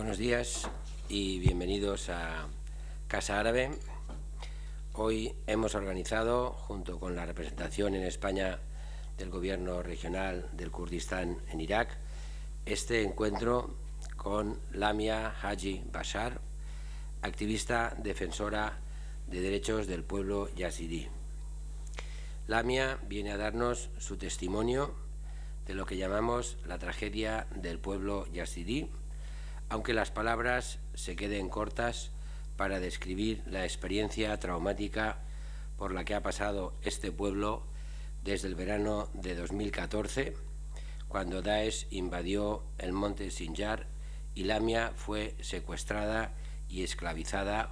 Buenos días y bienvenidos a Casa Árabe. Hoy hemos organizado, junto con la representación en España del Gobierno Regional del Kurdistán en Irak, este encuentro con Lamia Haji Bashar, activista defensora de derechos del pueblo yazidí. Lamia viene a darnos su testimonio de lo que llamamos la tragedia del pueblo yazidí, aunque las palabras se queden cortas para describir la experiencia traumática por la que ha pasado este pueblo desde el verano de 2014, cuando Daesh invadió el monte Sinjar y Lamia fue secuestrada y esclavizada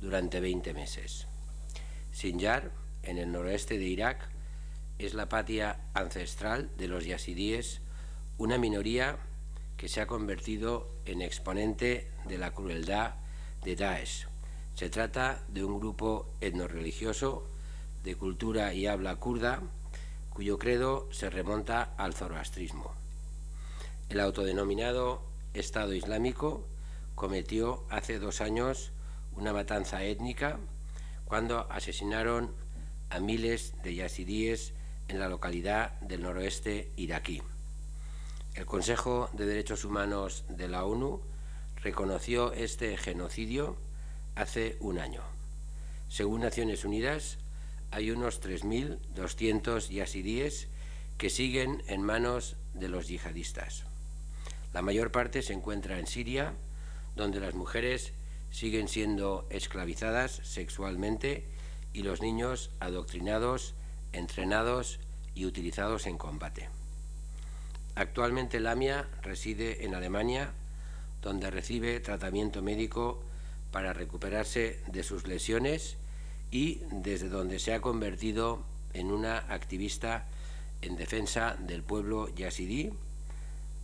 durante 20 meses. Sinjar, en el noroeste de Irak, es la patria ancestral de los yazidíes, una minoría que se ha convertido en exponente de la crueldad de Daesh. Se trata de un grupo etnorreligioso de cultura y habla kurda, cuyo credo se remonta al zoroastrismo. El autodenominado Estado Islámico cometió hace dos años una matanza étnica cuando asesinaron a miles de yazidíes en la localidad del noroeste iraquí. El Consejo de Derechos Humanos de la ONU reconoció este genocidio hace un año. Según Naciones Unidas, hay unos 3.200 yazidíes que siguen en manos de los yihadistas. La mayor parte se encuentra en Siria, donde las mujeres siguen siendo esclavizadas sexualmente y los niños adoctrinados entrenados y utilizados en combate. Actualmente Lamia reside en Alemania, donde recibe tratamiento médico para recuperarse de sus lesiones y desde donde se ha convertido en una activista en defensa del pueblo yazidí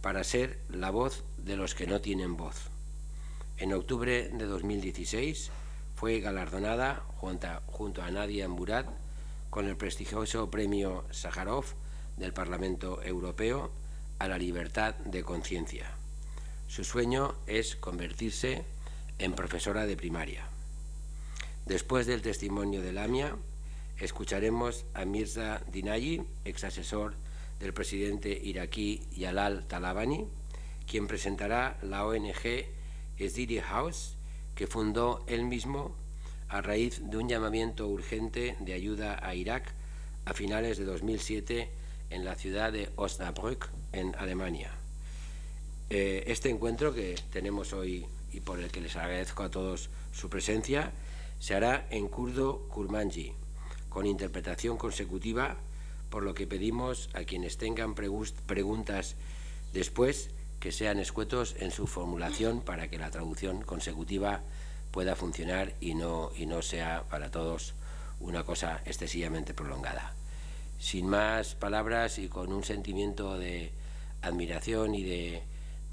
para ser la voz de los que no tienen voz. En octubre de 2016 fue galardonada junto a Nadia Murad con el prestigioso premio Sájarov del Parlamento Europeo a la libertad de conciencia. Su sueño es convertirse en profesora de primaria. Después del testimonio de Lamia, escucharemos a Mirza Dinayi, ex asesor del presidente iraquí Yalal Talabani, quien presentará la ONG Esdiri House, que fundó él mismo a raíz de un llamamiento urgente de ayuda a Irak a finales de 2007 en la ciudad de Osnabrück, en Alemania. Eh, este encuentro que tenemos hoy y por el que les agradezco a todos su presencia, se hará en kurdo kurmanji, con interpretación consecutiva, por lo que pedimos a quienes tengan preguntas después que sean escuetos en su formulación para que la traducción consecutiva pueda funcionar y no, y no sea para todos una cosa excesivamente prolongada. Sin más palabras y con un sentimiento de admiración y de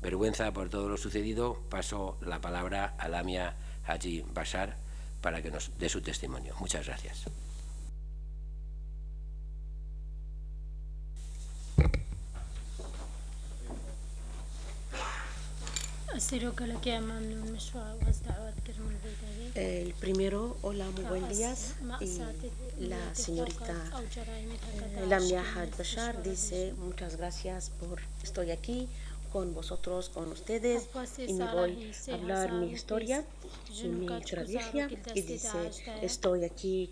vergüenza por todo lo sucedido, paso la palabra a Lamia Haji Bashar para que nos dé su testimonio. Muchas gracias. El primero, hola, muy buen día. Y la señorita Lamia Had Bashar dice muchas gracias por estoy aquí con vosotros, con ustedes y me voy a hablar mi historia y mi tradición y dice estoy aquí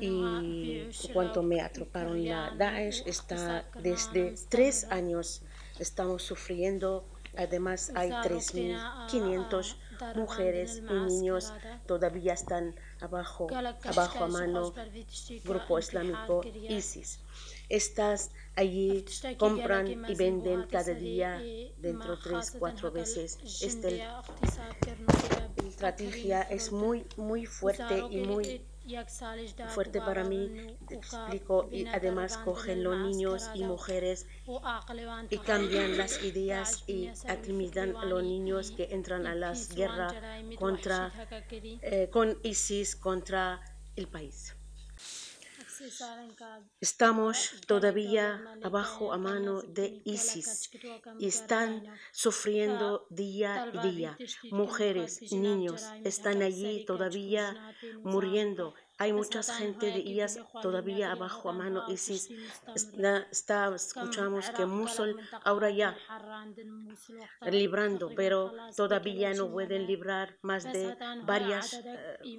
y cuando me atroparon la Daesh está desde tres años estamos sufriendo Además, hay 3.500 mujeres y niños todavía están abajo, abajo a mano, grupo islámico ISIS. Estas allí compran y venden cada día dentro tres, cuatro veces. La estrategia es muy, muy fuerte y muy fuerte para mí, te explico, y además cogen los niños y mujeres y cambian las ideas y intimidan a los niños que entran a las guerras contra, eh, con ISIS contra el país. Estamos todavía abajo a mano de ISIS y están sufriendo día a día. Mujeres, niños están allí todavía muriendo hay mucha gente de ellas todavía abajo a mano ISIS. Está, escuchamos que Mosul ahora ya librando, pero todavía no pueden librar más de varias eh,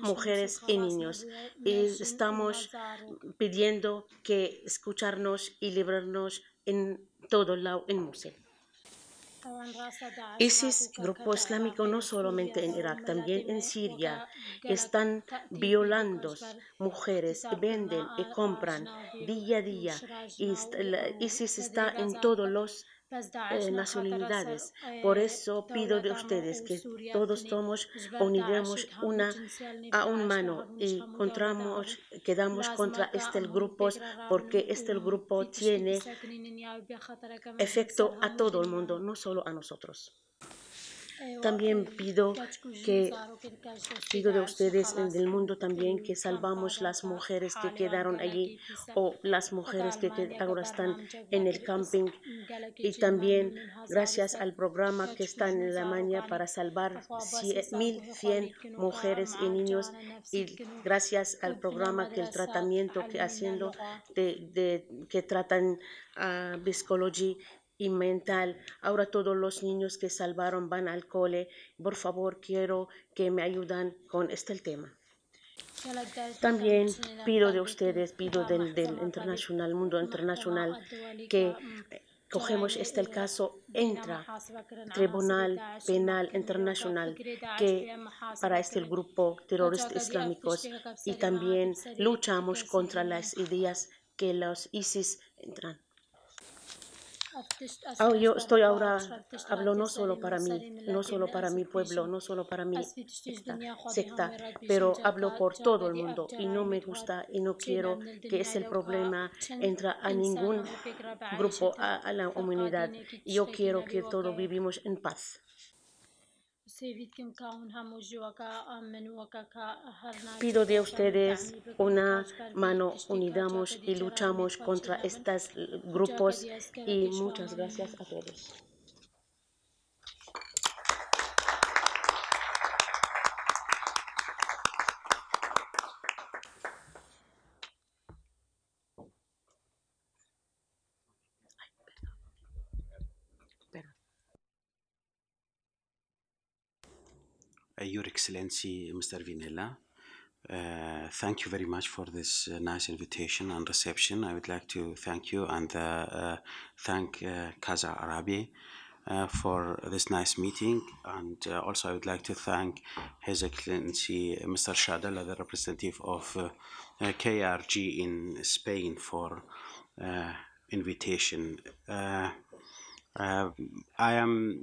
mujeres y niños. Y estamos pidiendo que escucharnos y librarnos en todo lado en Mosul. ISIS, grupo islámico, no solamente en Irak, también en Siria, están violando mujeres, venden y compran día a día. ISIS está en todos los eh, nacionalidades. Por eso pido de ustedes que todos somos uniremos una a un mano y encontramos, quedamos contra este grupo porque este grupo tiene efecto a todo el mundo, no solo a nosotros. También pido que pido de ustedes en el mundo también que salvamos las mujeres que quedaron allí o las mujeres que ahora están en el camping. Y también gracias al programa que está en Alemania para salvar 1.100 mujeres y niños. Y gracias al programa que el tratamiento que haciendo de, que tratan uh, y mental. Ahora todos los niños que salvaron van al cole. Por favor, quiero que me ayuden con este tema. También pido de ustedes, pido del, del internacional, mundo internacional, que cogemos este caso, entra Tribunal Penal Internacional que para este grupo terrorista islámicos y también luchamos contra las ideas que los ISIS entran. Oh, yo estoy ahora, hablo no solo para mí, no solo para mi pueblo, no solo para mi secta, pero hablo por todo el mundo y no me gusta y no quiero que ese problema entre a ningún grupo, a la humanidad. Yo quiero que todos vivimos en paz. Pido de ustedes una mano, unidamos y luchamos contra estos grupos y muchas gracias a todos. Your Excellency, Mr. Vinella. Uh, thank you very much for this uh, nice invitation and reception. I would like to thank you and uh, uh thank uh, Casa Árabe for this nice meeting. And also, I would like to thank His Excellency Mr. Shadala, the representative of KRG in Spain, for invitation. I am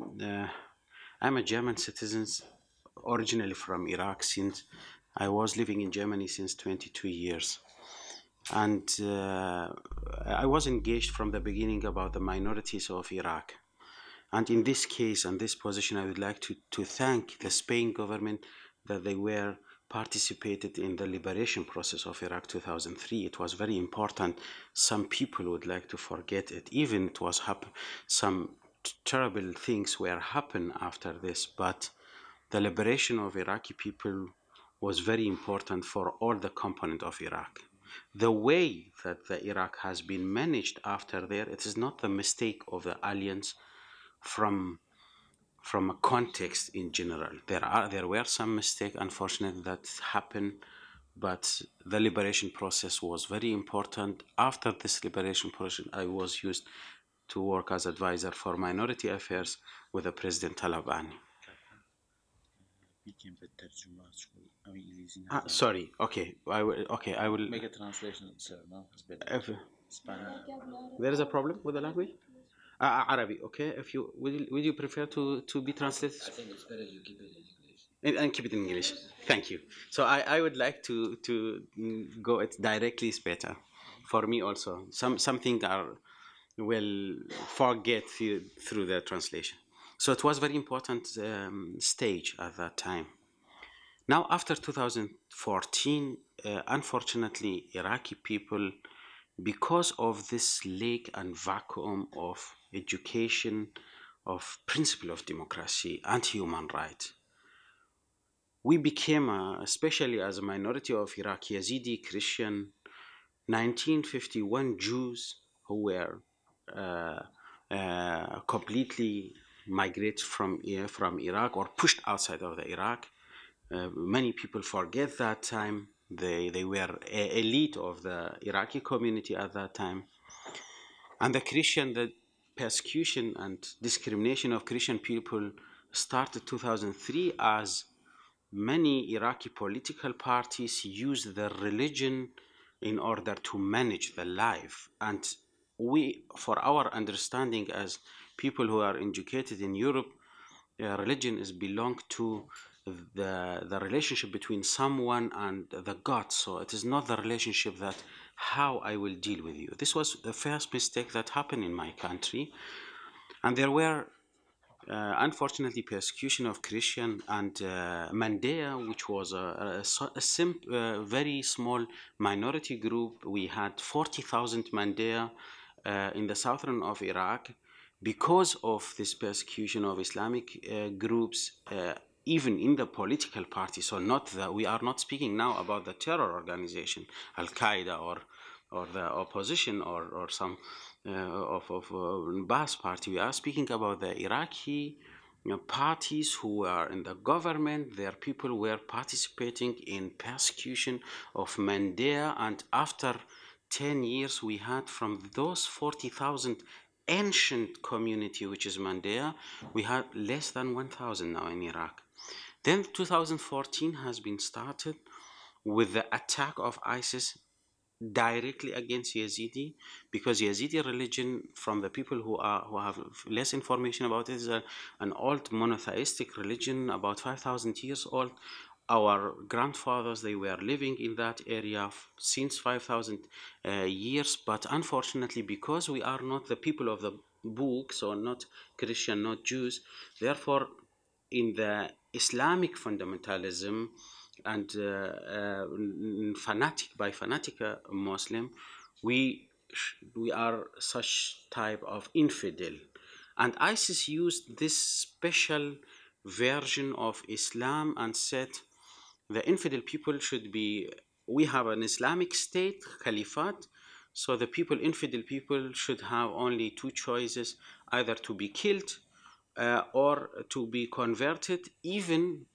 I'm a German citizen originally from Iraq since I was living in Germany since 22 years. And uh, I was engaged from the beginning about the minorities of Iraq. And in this case and this position, I would like to, to thank the Spain government that they were participated in the liberation process of Iraq 2003. It was very important. Some people would like to forget it. Even it was some terrible things were happen after this, but the liberation of Iraqi people was very important for all the component of Iraq. The way that the Iraq has been managed after there, it is not the mistake of the alliance from from a context in general. There are there were some mistakes, unfortunately, that happened, but the liberation process was very important. After this liberation process, I was used to work as advisor for minority affairs with the President Talabani. Ah, sorry. Okay. I will. Okay. I will make a translation, sir. No, it's better. If, there is a problem with the language. Uh, Arabic. Okay. If you will, will you prefer to to be translated? I think it's better you keep it in English. And, and keep it in English. Thank you. So I, I would like to to go it directly is better for me also. Some something are will forget through the translation. So it was very important um, stage at that time. Now, after 2014, uh, unfortunately, Iraqi people, because of this lack and vacuum of education, of principle of democracy and human rights, we became, uh, especially as a minority of Iraqi Yazidi Christian, 1951 Jews who were uh, uh, completely migrated from from Iraq or pushed outside of the Iraq. Uh, many people forget that time. They they were elite of the Iraqi community at that time, and the Christian the persecution and discrimination of Christian people started 2003 as many Iraqi political parties used their religion in order to manage the life and we for our understanding as people who are educated in Europe uh, religion is belong to the the relationship between someone and the God. So it is not the relationship that how I will deal with you. This was the first mistake that happened in my country. And there were uh, unfortunately persecution of Christian and uh, Mandea, which was a, a, a sim, uh, very small minority group. We had 40,000 Mandea uh, in the southern of Iraq because of this persecution of Islamic uh, groups uh, even in the political party. So not the, we are not speaking now about the terror organization, Al Qaeda or or the opposition or or some uh, of, of uh, Baath party. We are speaking about the Iraqi you know, parties who are in the government. Their people were participating in persecution of Mandea, and after 10 years, we had from those 40,000 ancient community, which is Mandea, we had less than 1,000 now in Iraq. Then 2014 has been started with the attack of ISIS directly against Yazidi because Yazidi religion from the people who are who have less information about it is a, an old monotheistic religion about 5000 years old our grandfathers they were living in that area since 5000 uh, years but unfortunately because we are not the people of the book so not christian not jews therefore in the islamic fundamentalism and uh, uh, fanatic by fanatic uh, Muslim, we we are such type of infidel, and ISIS used this special version of Islam and said the infidel people should be. We have an Islamic state, caliphate, so the people, infidel people, should have only two choices: either to be killed uh, or to be converted, even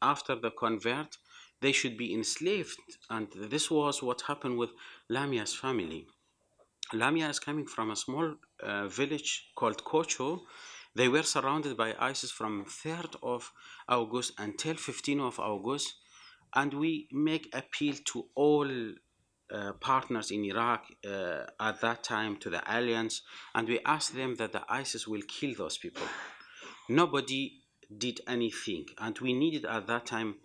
after the convert they should be enslaved. And this was what happened with Lamia's family. Lamia is coming from a small uh, village called Kocho. They were surrounded by ISIS from 3rd of August until 15th of August. And we make appeal to all uh, partners in Iraq uh, at that time, to the alliance, and we ask them that the ISIS will kill those people. Nobody did anything, and we needed at that time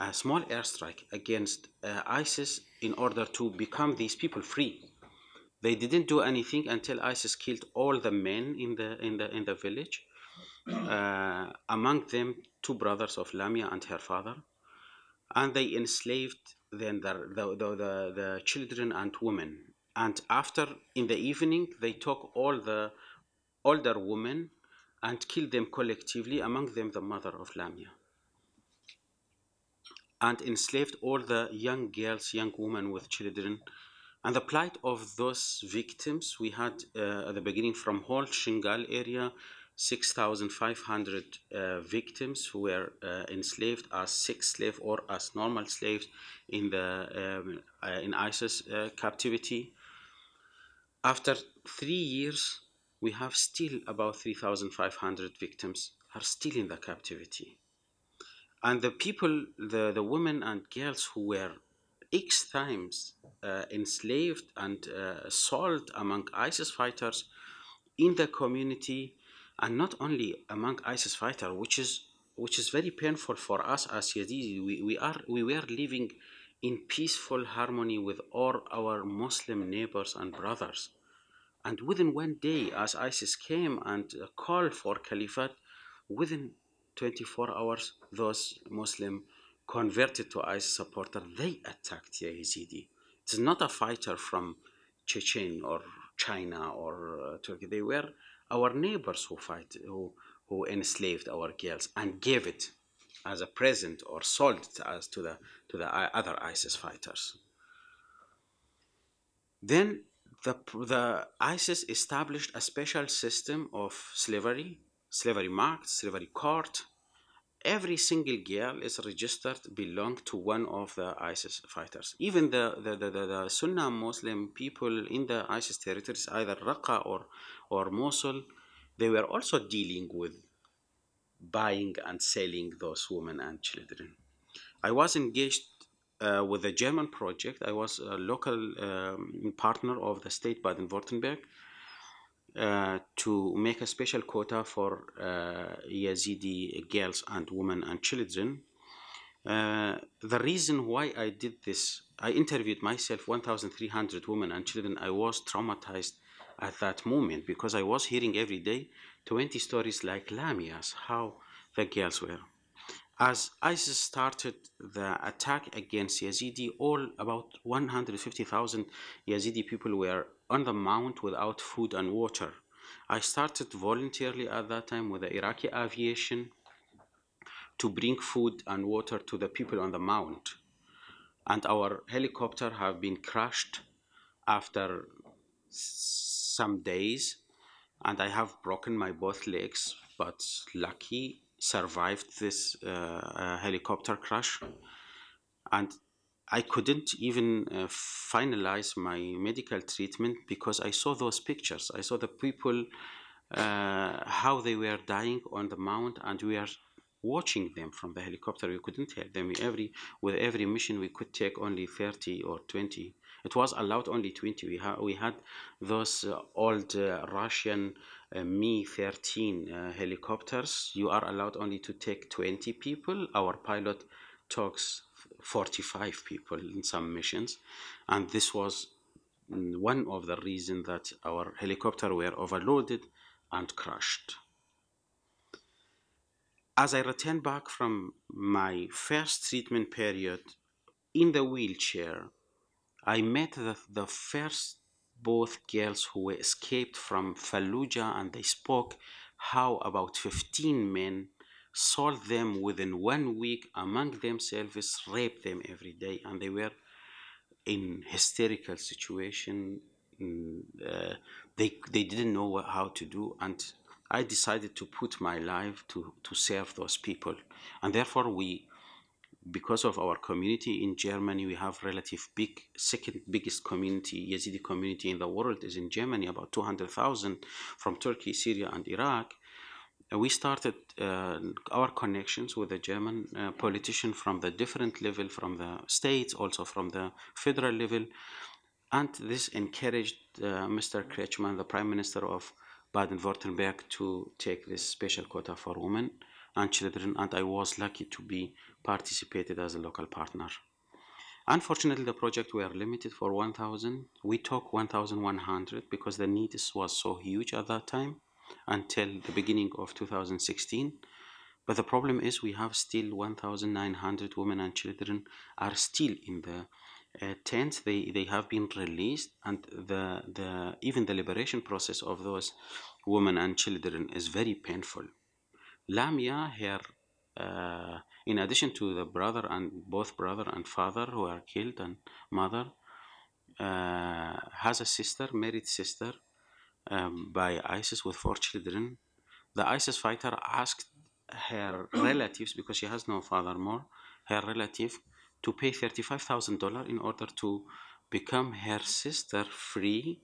a small airstrike against uh, ISIS in order to become these people free. They didn't do anything until ISIS killed all the men in the in the in the village. Uh, among them, two brothers of Lamia and her father, and they enslaved then the the, the, the, children and women. And after, in the evening, they took all the older women and killed them collectively, among them the mother of Lamia and enslaved all the young girls, young women with children. And the plight of those victims, we had uh, at the beginning from whole Shingal area, 6,500 uh, victims who were uh, enslaved as sex slave or as normal slaves in the um, uh, in ISIS uh, captivity. After three years, we have still about 3,500 victims are still in the captivity and the people, the, the women and girls who were X times uh, enslaved and uh, sold among ISIS fighters in the community, and not only among ISIS fighters, which is which is very painful for us as Yazidi. We, we are we were living in peaceful harmony with all our Muslim neighbors and brothers. And within one day, as ISIS came and called for caliphate, within 24 hours, those Muslim converted to ISIS supporter, they attacked Yazidi. It's not a fighter from Chechen or China or uh, Turkey. They were our neighbors who fight, who, who enslaved our girls and gave it as a present or sold it as to the to the other ISIS fighters. Then the, the ISIS established a special system of slavery, slavery marked, slavery court. Every single girl is registered belong to one of the ISIS fighters. Even the, the, the, the, the Sunnah Muslim people in the ISIS territories, either Raqqa or, or Mosul, they were also dealing with buying and selling those women and children. I was engaged uh, with a German project. I was a local um, partner of the state Baden-Württemberg uh, to make a special quota for uh, Yazidi girls and women and children. Uh, the reason why I did this, I interviewed myself 1,300 women and children. I was traumatized at that moment because I was hearing every day 20 stories like Lamia's, how the girls were. As ISIS started the attack against Yazidi, all about 150,000 Yazidi people were on the mount without food and water. I started voluntarily at that time with the Iraqi aviation to bring food and water to the people on the mount. And our helicopter have been crashed after some days and I have broken my both legs, but lucky survived this uh, uh, helicopter crash, and I couldn't even uh, finalize my medical treatment because I saw those pictures. I saw the people uh, how they were dying on the mount, and we are watching them from the helicopter. We couldn't help them. Every with every mission, we could take only 30 or 20. It was allowed only 20. We, ha- we had those uh, old uh, Russian uh, Mi-13 uh, helicopters, you are allowed only to take 20 people. Our pilot talks 45 people in some missions, and this was mm, one of the reasons that our helicopter were overloaded and crashed. As I returned back from my first treatment period in the wheelchair, I met the, the first both girls who were escaped from Fallujah and they spoke how about 15 men sold them within one week among themselves, raped them every day, and they were in hysterical situation. Mm, uh, they they didn't know how to do, and I decided to put my life to to serve those people, and therefore we because of our community in Germany, we have relative big, second biggest community, Yazidi community in the world is in Germany, about 200,000 from Turkey, Syria, and Iraq. We started uh, our connections with the German uh, politician from the different level, from the states, also from the federal level. And this encouraged uh, Mr. Kretschmann, the Prime Minister of Baden-Württemberg, to take this special quota for women and children, and I was lucky to be participated as a local partner. Unfortunately, the project were limited for 1,000. We took 1,100 because the need was so huge at that time until the beginning of 2016. But the problem is we have still 1,900 women and children are still in the uh, tents. They, they have been released and the, the, even the liberation process of those women and children is very painful. Lamia, her uh, in addition to the brother and both brother and father who are killed and mother, uh, has a sister, married sister, um, by ISIS with four children. The ISIS fighter asked her relatives, because she has no father more, her relative, to pay $35,000 in order to become her sister free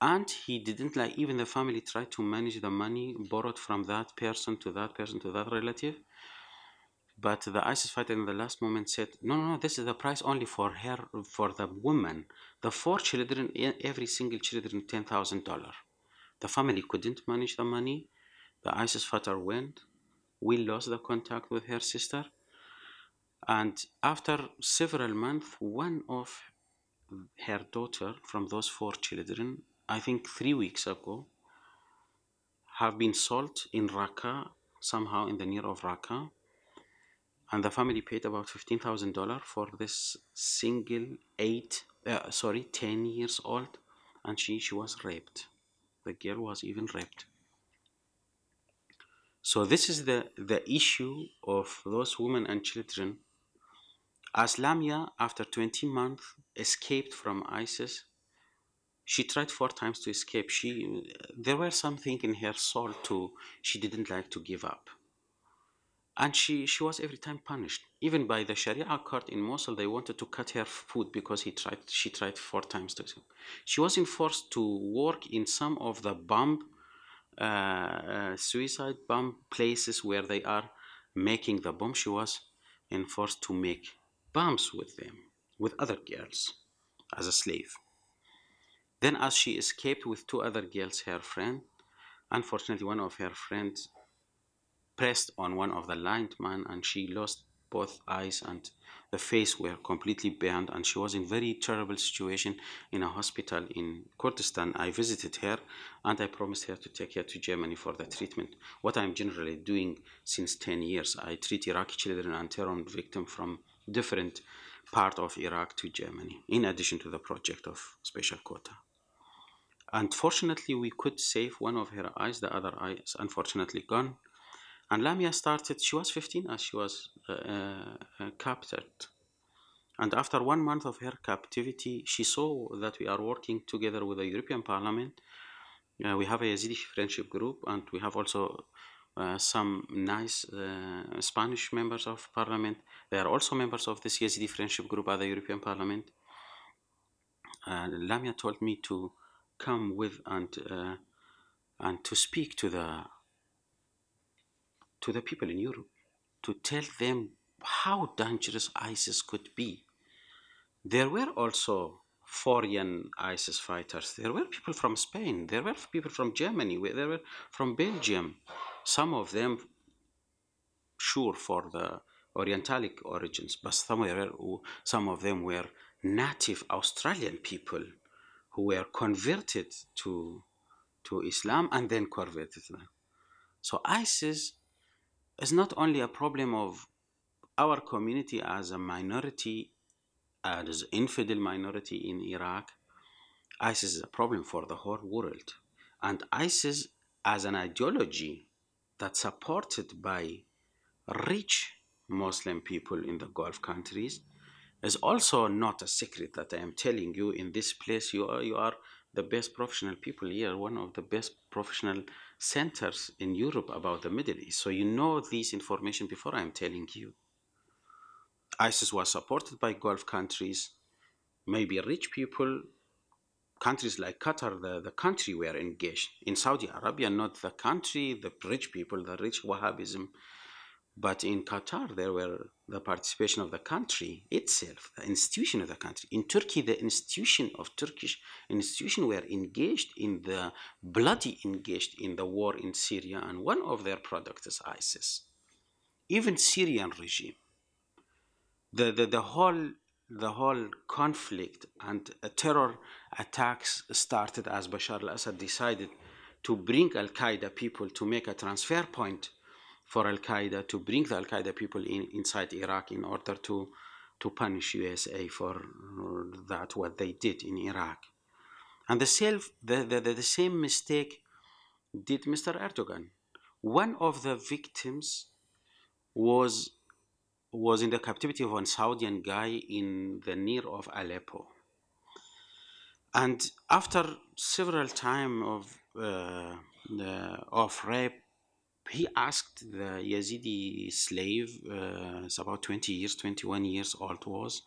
and he didn't like even the family tried to manage the money borrowed from that person to that person to that relative but the isis fighter in the last moment said no no no this is the price only for her for the woman. The four children every single children ten thousand dollar the family couldn't manage the money. The isis fighter went. We lost the contact with her sister. And after several months one of her daughter from those four children I think three weeks ago, have been sold in Raqqa, somehow in the near of Raqqa. And the family paid about fifteen thousand dollar for this single eight, uh, sorry, ten years old, and she she was raped. The girl was even raped. So this is the the issue of those women and children. As Lamia, after 20 months, escaped from ISIS, she tried four times to escape. She there were something in her soul too. She didn't like to give up and she she was every time punished. Even by the sharia court in mosul they wanted to cut her food because he tried she tried four times to she was enforced to work in some of the bomb uh, uh, suicide bomb places where they are making the bomb. She was enforced to make bombs with them with other girls as a slave. Then as she escaped with two other girls her friend unfortunately one of her friends pressed on one of the landmine and she lost both eyes and the face were completely burned and she was in very terrible situation in a hospital in Kurdistan. I visited her and I promised her to take her to Germany for the treatment. What I'm generally doing since 10 years, I treat Iraqi children and terror victims from different part of Iraq to Germany, in addition to the project of special quota. Unfortunately, we could save one of her eyes, the other eye is unfortunately gone and Lamia started, she was 15 as she was uh, uh, captured. And after one month of her captivity, she saw that we are working together with the European Parliament. Uh, we have a Yazidi friendship group, and we have also uh, some nice uh, Spanish members of Parliament. They are also members of this Yazidi friendship group at the European Parliament. Lamia told me to come with and uh, and to speak to the to the people in Europe to tell them how dangerous ISIS could be. There were also foreign ISIS fighters. There were people from Spain. There were people from Germany. There were from Belgium. Some of them, sure, for the Orientalic origins, but some of them were native Australian people who were converted to to Islam and then converted. So ISIS it's not only a problem of our community as a minority, as infidel minority in Iraq. ISIS is a problem for the whole world. And ISIS as an ideology that's supported by rich Muslim people in the Gulf countries is also not a secret that I am telling you in this place. You are, you are the best professional people here, one of the best professional centers in Europe about the Middle East. So you know this information before I'm telling you. ISIS was supported by Gulf countries, maybe rich people, countries like Qatar, the, the country were engaged. In Saudi Arabia, not the country, the rich people, the rich Wahhabism but in Qatar, there were the participation of the country itself, the institution of the country. In Turkey, the institution of Turkish institution were engaged in the bloody engaged in the war in Syria, and one of their products is ISIS. Even Syrian regime. The, the, the whole the whole conflict and terror attacks started as Bashar al-Assad decided to bring Al-Qaeda people to make a transfer point for Al Qaeda to bring the Al Qaeda people in, inside Iraq in order to to punish USA for that what they did in Iraq. And the self the, the, the, the same mistake did Mr. Erdogan. One of the victims was was in the captivity of one Saudian guy in the near of Aleppo. And after several time of uh, of rape he asked the Yazidi slave, uh, it's about 20 years, 21 years old was,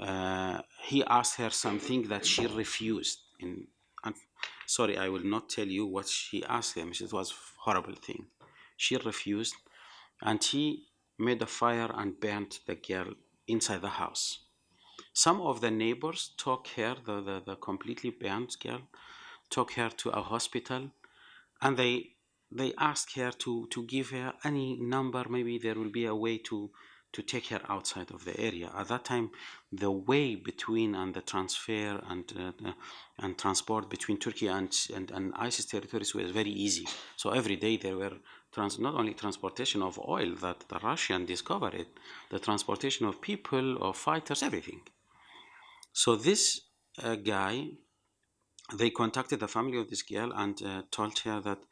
uh, he asked her something that she refused. In, sorry, I will not tell you what she asked him. It was horrible thing. She refused, and he made a fire and burnt the girl inside the house. Some of the neighbors took her, the, the, the completely burnt girl, took her to a hospital, and they they ask her to to give her any number. Maybe there will be a way to to take her outside of the area. At that time the way between and the transfer and uh, and transport between turkey and, and and isis territories was very easy. So every day there were trans- not only transportation of oil that the Russian discovered the transportation of people, of fighters, everything. So this uh, guy, they contacted the family of this girl and uh, told her that, uh,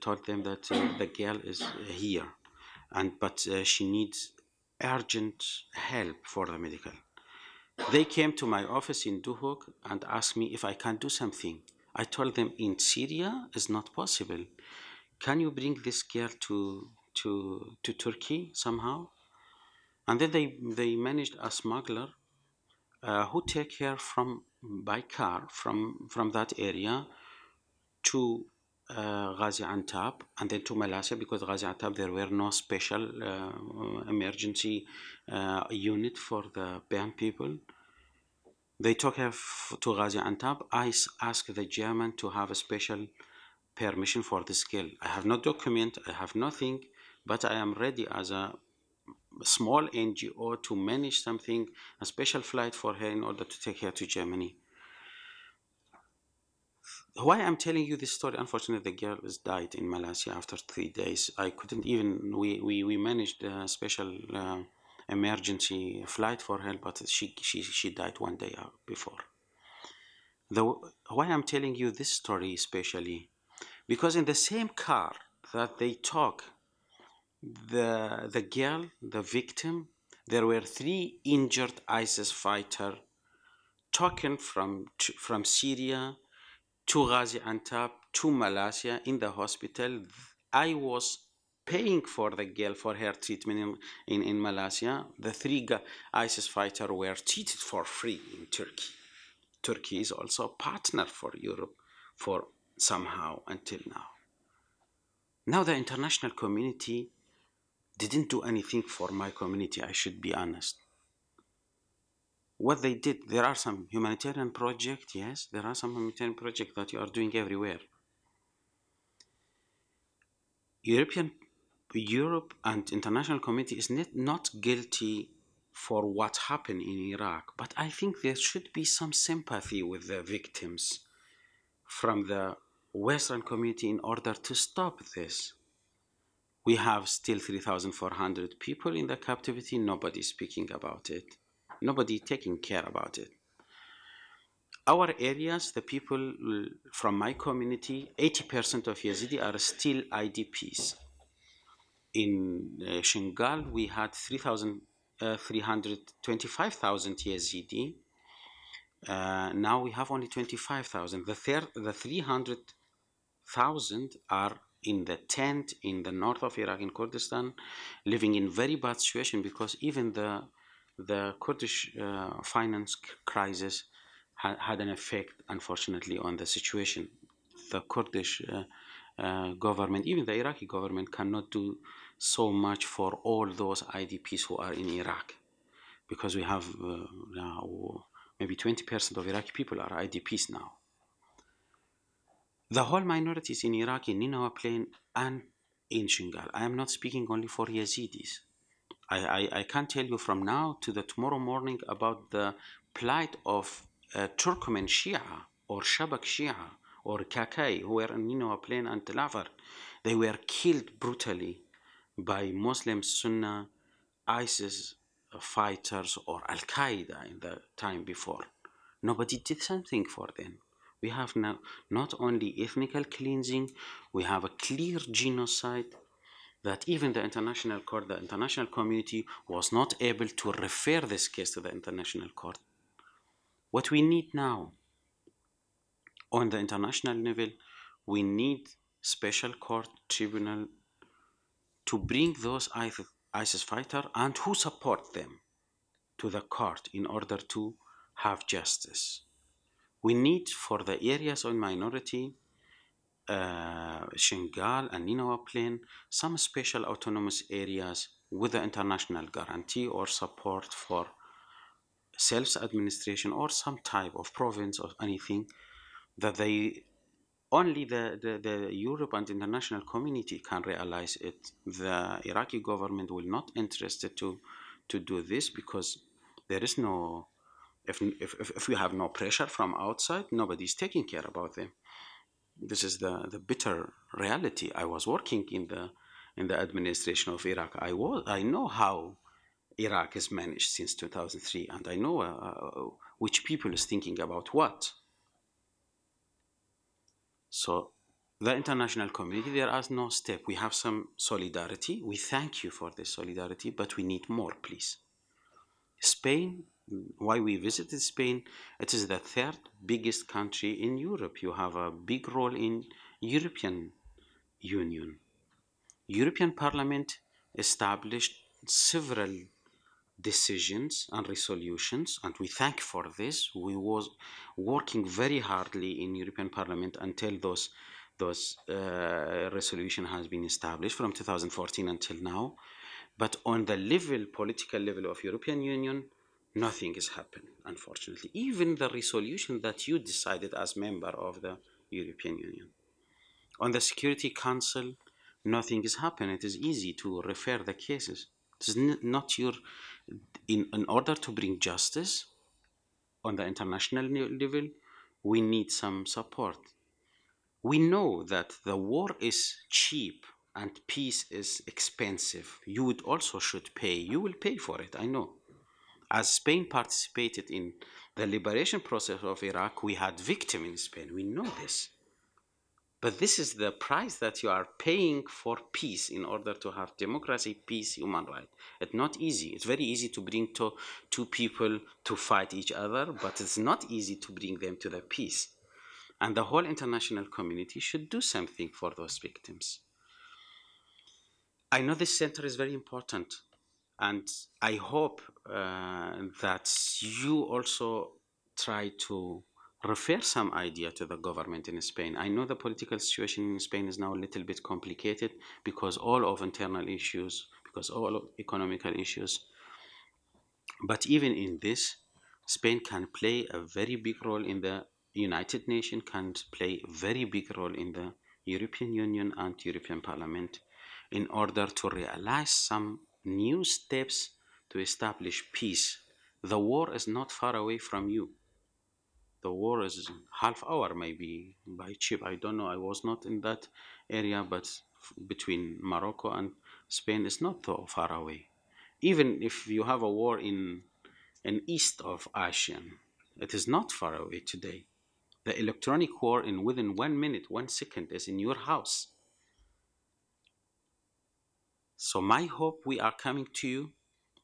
told them that uh, the girl is here, and but uh, she needs urgent help for the medical. They came to my office in Duhok and asked me if I can do something. I told them in Syria is not possible. Can you bring this girl to to to Turkey somehow? And then they they managed a smuggler uh, who take her from by car from from that area to uh, Antab and then to Malatya because Ghazi Antab there were no special uh, emergency uh, unit for the banned people. They took her to Ghazi Antab. I asked the German to have a special permission for this girl. I have no document, I have nothing, but I am ready as a small NGO to manage something, a special flight for her in order to take her to Germany. Why I'm telling you this story, unfortunately, the girl has died in Malatya after three days. I couldn't even, we, we, we managed a special uh, emergency flight for her, but she, she, she died one day uh, before. The, why I'm telling you this story especially, because in the same car that they talk, the the girl, the victim, there were three injured ISIS fighter taken from from Syria to Ghazi Antab to Malatya in the hospital. I was paying for the girl for her treatment in, in, in Malatya. The three ISIS fighters were treated for free in Turkey. Turkey is also a partner for Europe for somehow until now. Now the international community didn't do anything for my community, I should be honest. What they did, there are some humanitarian projects, yes, there are some humanitarian projects that you are doing everywhere. European Europe and international community is not, not guilty for what happened in Iraq, but I think there should be some sympathy with the victims from the Western community in order to stop this. We have still 3,400 people in the captivity, nobody speaking about it, nobody taking care about it. Our areas, the people from my community, 80% of Yazidi are still IDPs. In uh, Shingal, we had 3,000 uh, 325,000 Yazidi. Uh, now we have only 25,000. The, thir- the 300,000 are in the tent in the north of Iraq in Kurdistan, living in very bad situation because even the the Kurdish uh, finance crisis ha- had an effect, unfortunately, on the situation. The Kurdish uh, uh, government, even the Iraqi government, cannot do so much for all those IDPs who are in Iraq, because we have uh, now maybe 20% of Iraqi people are IDPs now. The whole minorities in Iraq, in Nineveh Plain, and in Shingal. I am not speaking only for Yazidis. I, I, I can tell you from now to the tomorrow morning about the plight of uh, Turkmen Shia or Shabak Shia or Kakai who were in Nineveh Plain and Tel. They were killed brutally by Muslim Sunnah ISIS fighters or Al Qaeda in the time before. Nobody did something for them. We have now not only ethnical cleansing, we have a clear genocide that even the international court, the international community was not able to refer this case to the international court. What we need now on the international level, we need special court tribunal to bring those ISIS fighters and who support them to the court in order to have justice. We need for the areas on minority, uh, Shingal and Nineveh Plain, some special autonomous areas with the international guarantee or support for self-administration or some type of province or anything that they only the, the, the Europe and international community can realize it. The Iraqi government will not interested to to do this because there is no if if if we have no pressure from outside, nobody is taking care about them. This is the, the bitter reality. I was working in the in the administration of Iraq. I was I know how Iraq is managed since 2003, and I know uh, uh, which people is thinking about what. So the international community, there is no step. We have some solidarity. We thank you for this solidarity, but we need more, please. Spain, why we visited Spain, it is the third biggest country in Europe. You have a big role in European Union. European Parliament established several decisions and resolutions and we thank for this we was working very hardly in european parliament until those those uh, resolution has been established from 2014 until now but on the level political level of european union nothing has happened unfortunately even the resolution that you decided as member of the european union on the security council nothing has happened it is easy to refer the cases it's not your in, in order to bring justice on the international level, we need some support. We know that the war is cheap and peace is expensive. You would also should pay. You will pay for it, I know. As Spain participated in the liberation process of Iraq, we had victims in Spain. We know this. But this is the price that you are paying for peace in order to have democracy, peace, human rights. It's not easy. It's very easy to bring to, two people to fight each other, but it's not easy to bring them to the peace. And the whole international community should do something for those victims. I know this center is very important, and I hope uh, that you also try to refer some idea to the government in Spain. I know the political situation in Spain is now a little bit complicated because all of internal issues, because all of economical issues. But even in this, Spain can play a very big role in the United Nations, can play a very big role in the European Union and European Parliament in order to realize some new steps to establish peace. The war is not far away from you the war is half hour maybe by ship. I don't know. I was not in that area, but between Morocco and Spain is not so far away. Even if you have a war in in east of Asian, it is not far away today. The electronic war in within one minute, one second is in your house. So my hope we are coming to you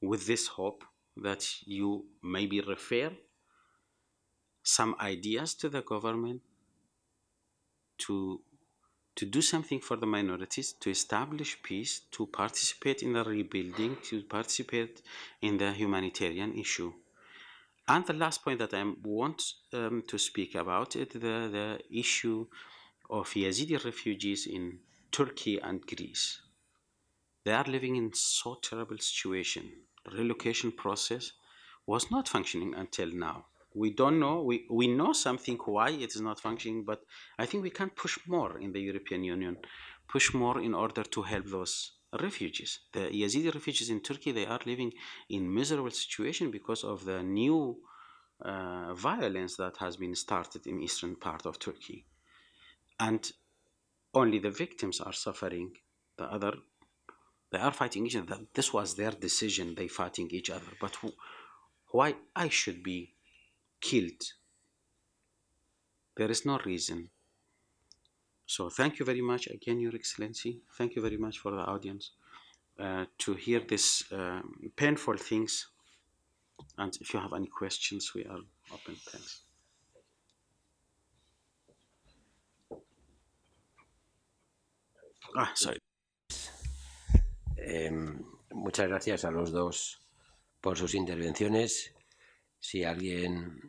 with this hope that you maybe refer some ideas to the government to to do something for the minorities, to establish peace, to participate in the rebuilding, to participate in the humanitarian issue. And the last point that I want um, to speak about is the, the issue of Yazidi refugees in Turkey and Greece. They are living in so terrible situation. Relocation process was not functioning until now. We don't know. We, we know something why it is not functioning but i think we can push more in the european union push more in order to help those refugees. The yazidi refugees in turkey they are living in miserable situation because of the new uh, violence that has been started in eastern part of turkey. And only the victims are suffering. The other they are fighting each other this was their decision they fighting each other but why i should be killed. There is no reason. So thank you very much again, Your Excellency. Thank you very much for the audience uh, to hear these um, painful things. And if you have any questions, we are open. Thanks. Ah, sorry. Eh, muchas gracias a los dos por sus intervenciones. Si alguien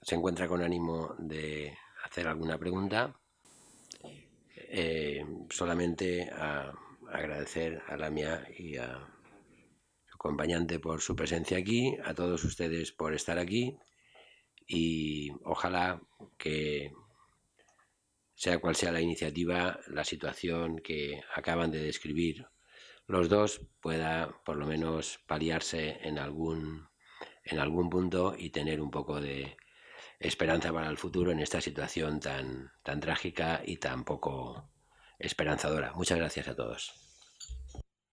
se encuentra con ánimo de hacer alguna pregunta, eh, solamente agradecer a la mía y a su acompañante por su presencia aquí, a todos ustedes por estar aquí y ojalá que sea cual sea la iniciativa, la situación que acaban de describir los dos pueda por lo menos paliarse en algún en algún punto y tener un poco de esperanza para el futuro en esta situación tan, tan trágica y tan poco esperanzadora. Muchas gracias a todos.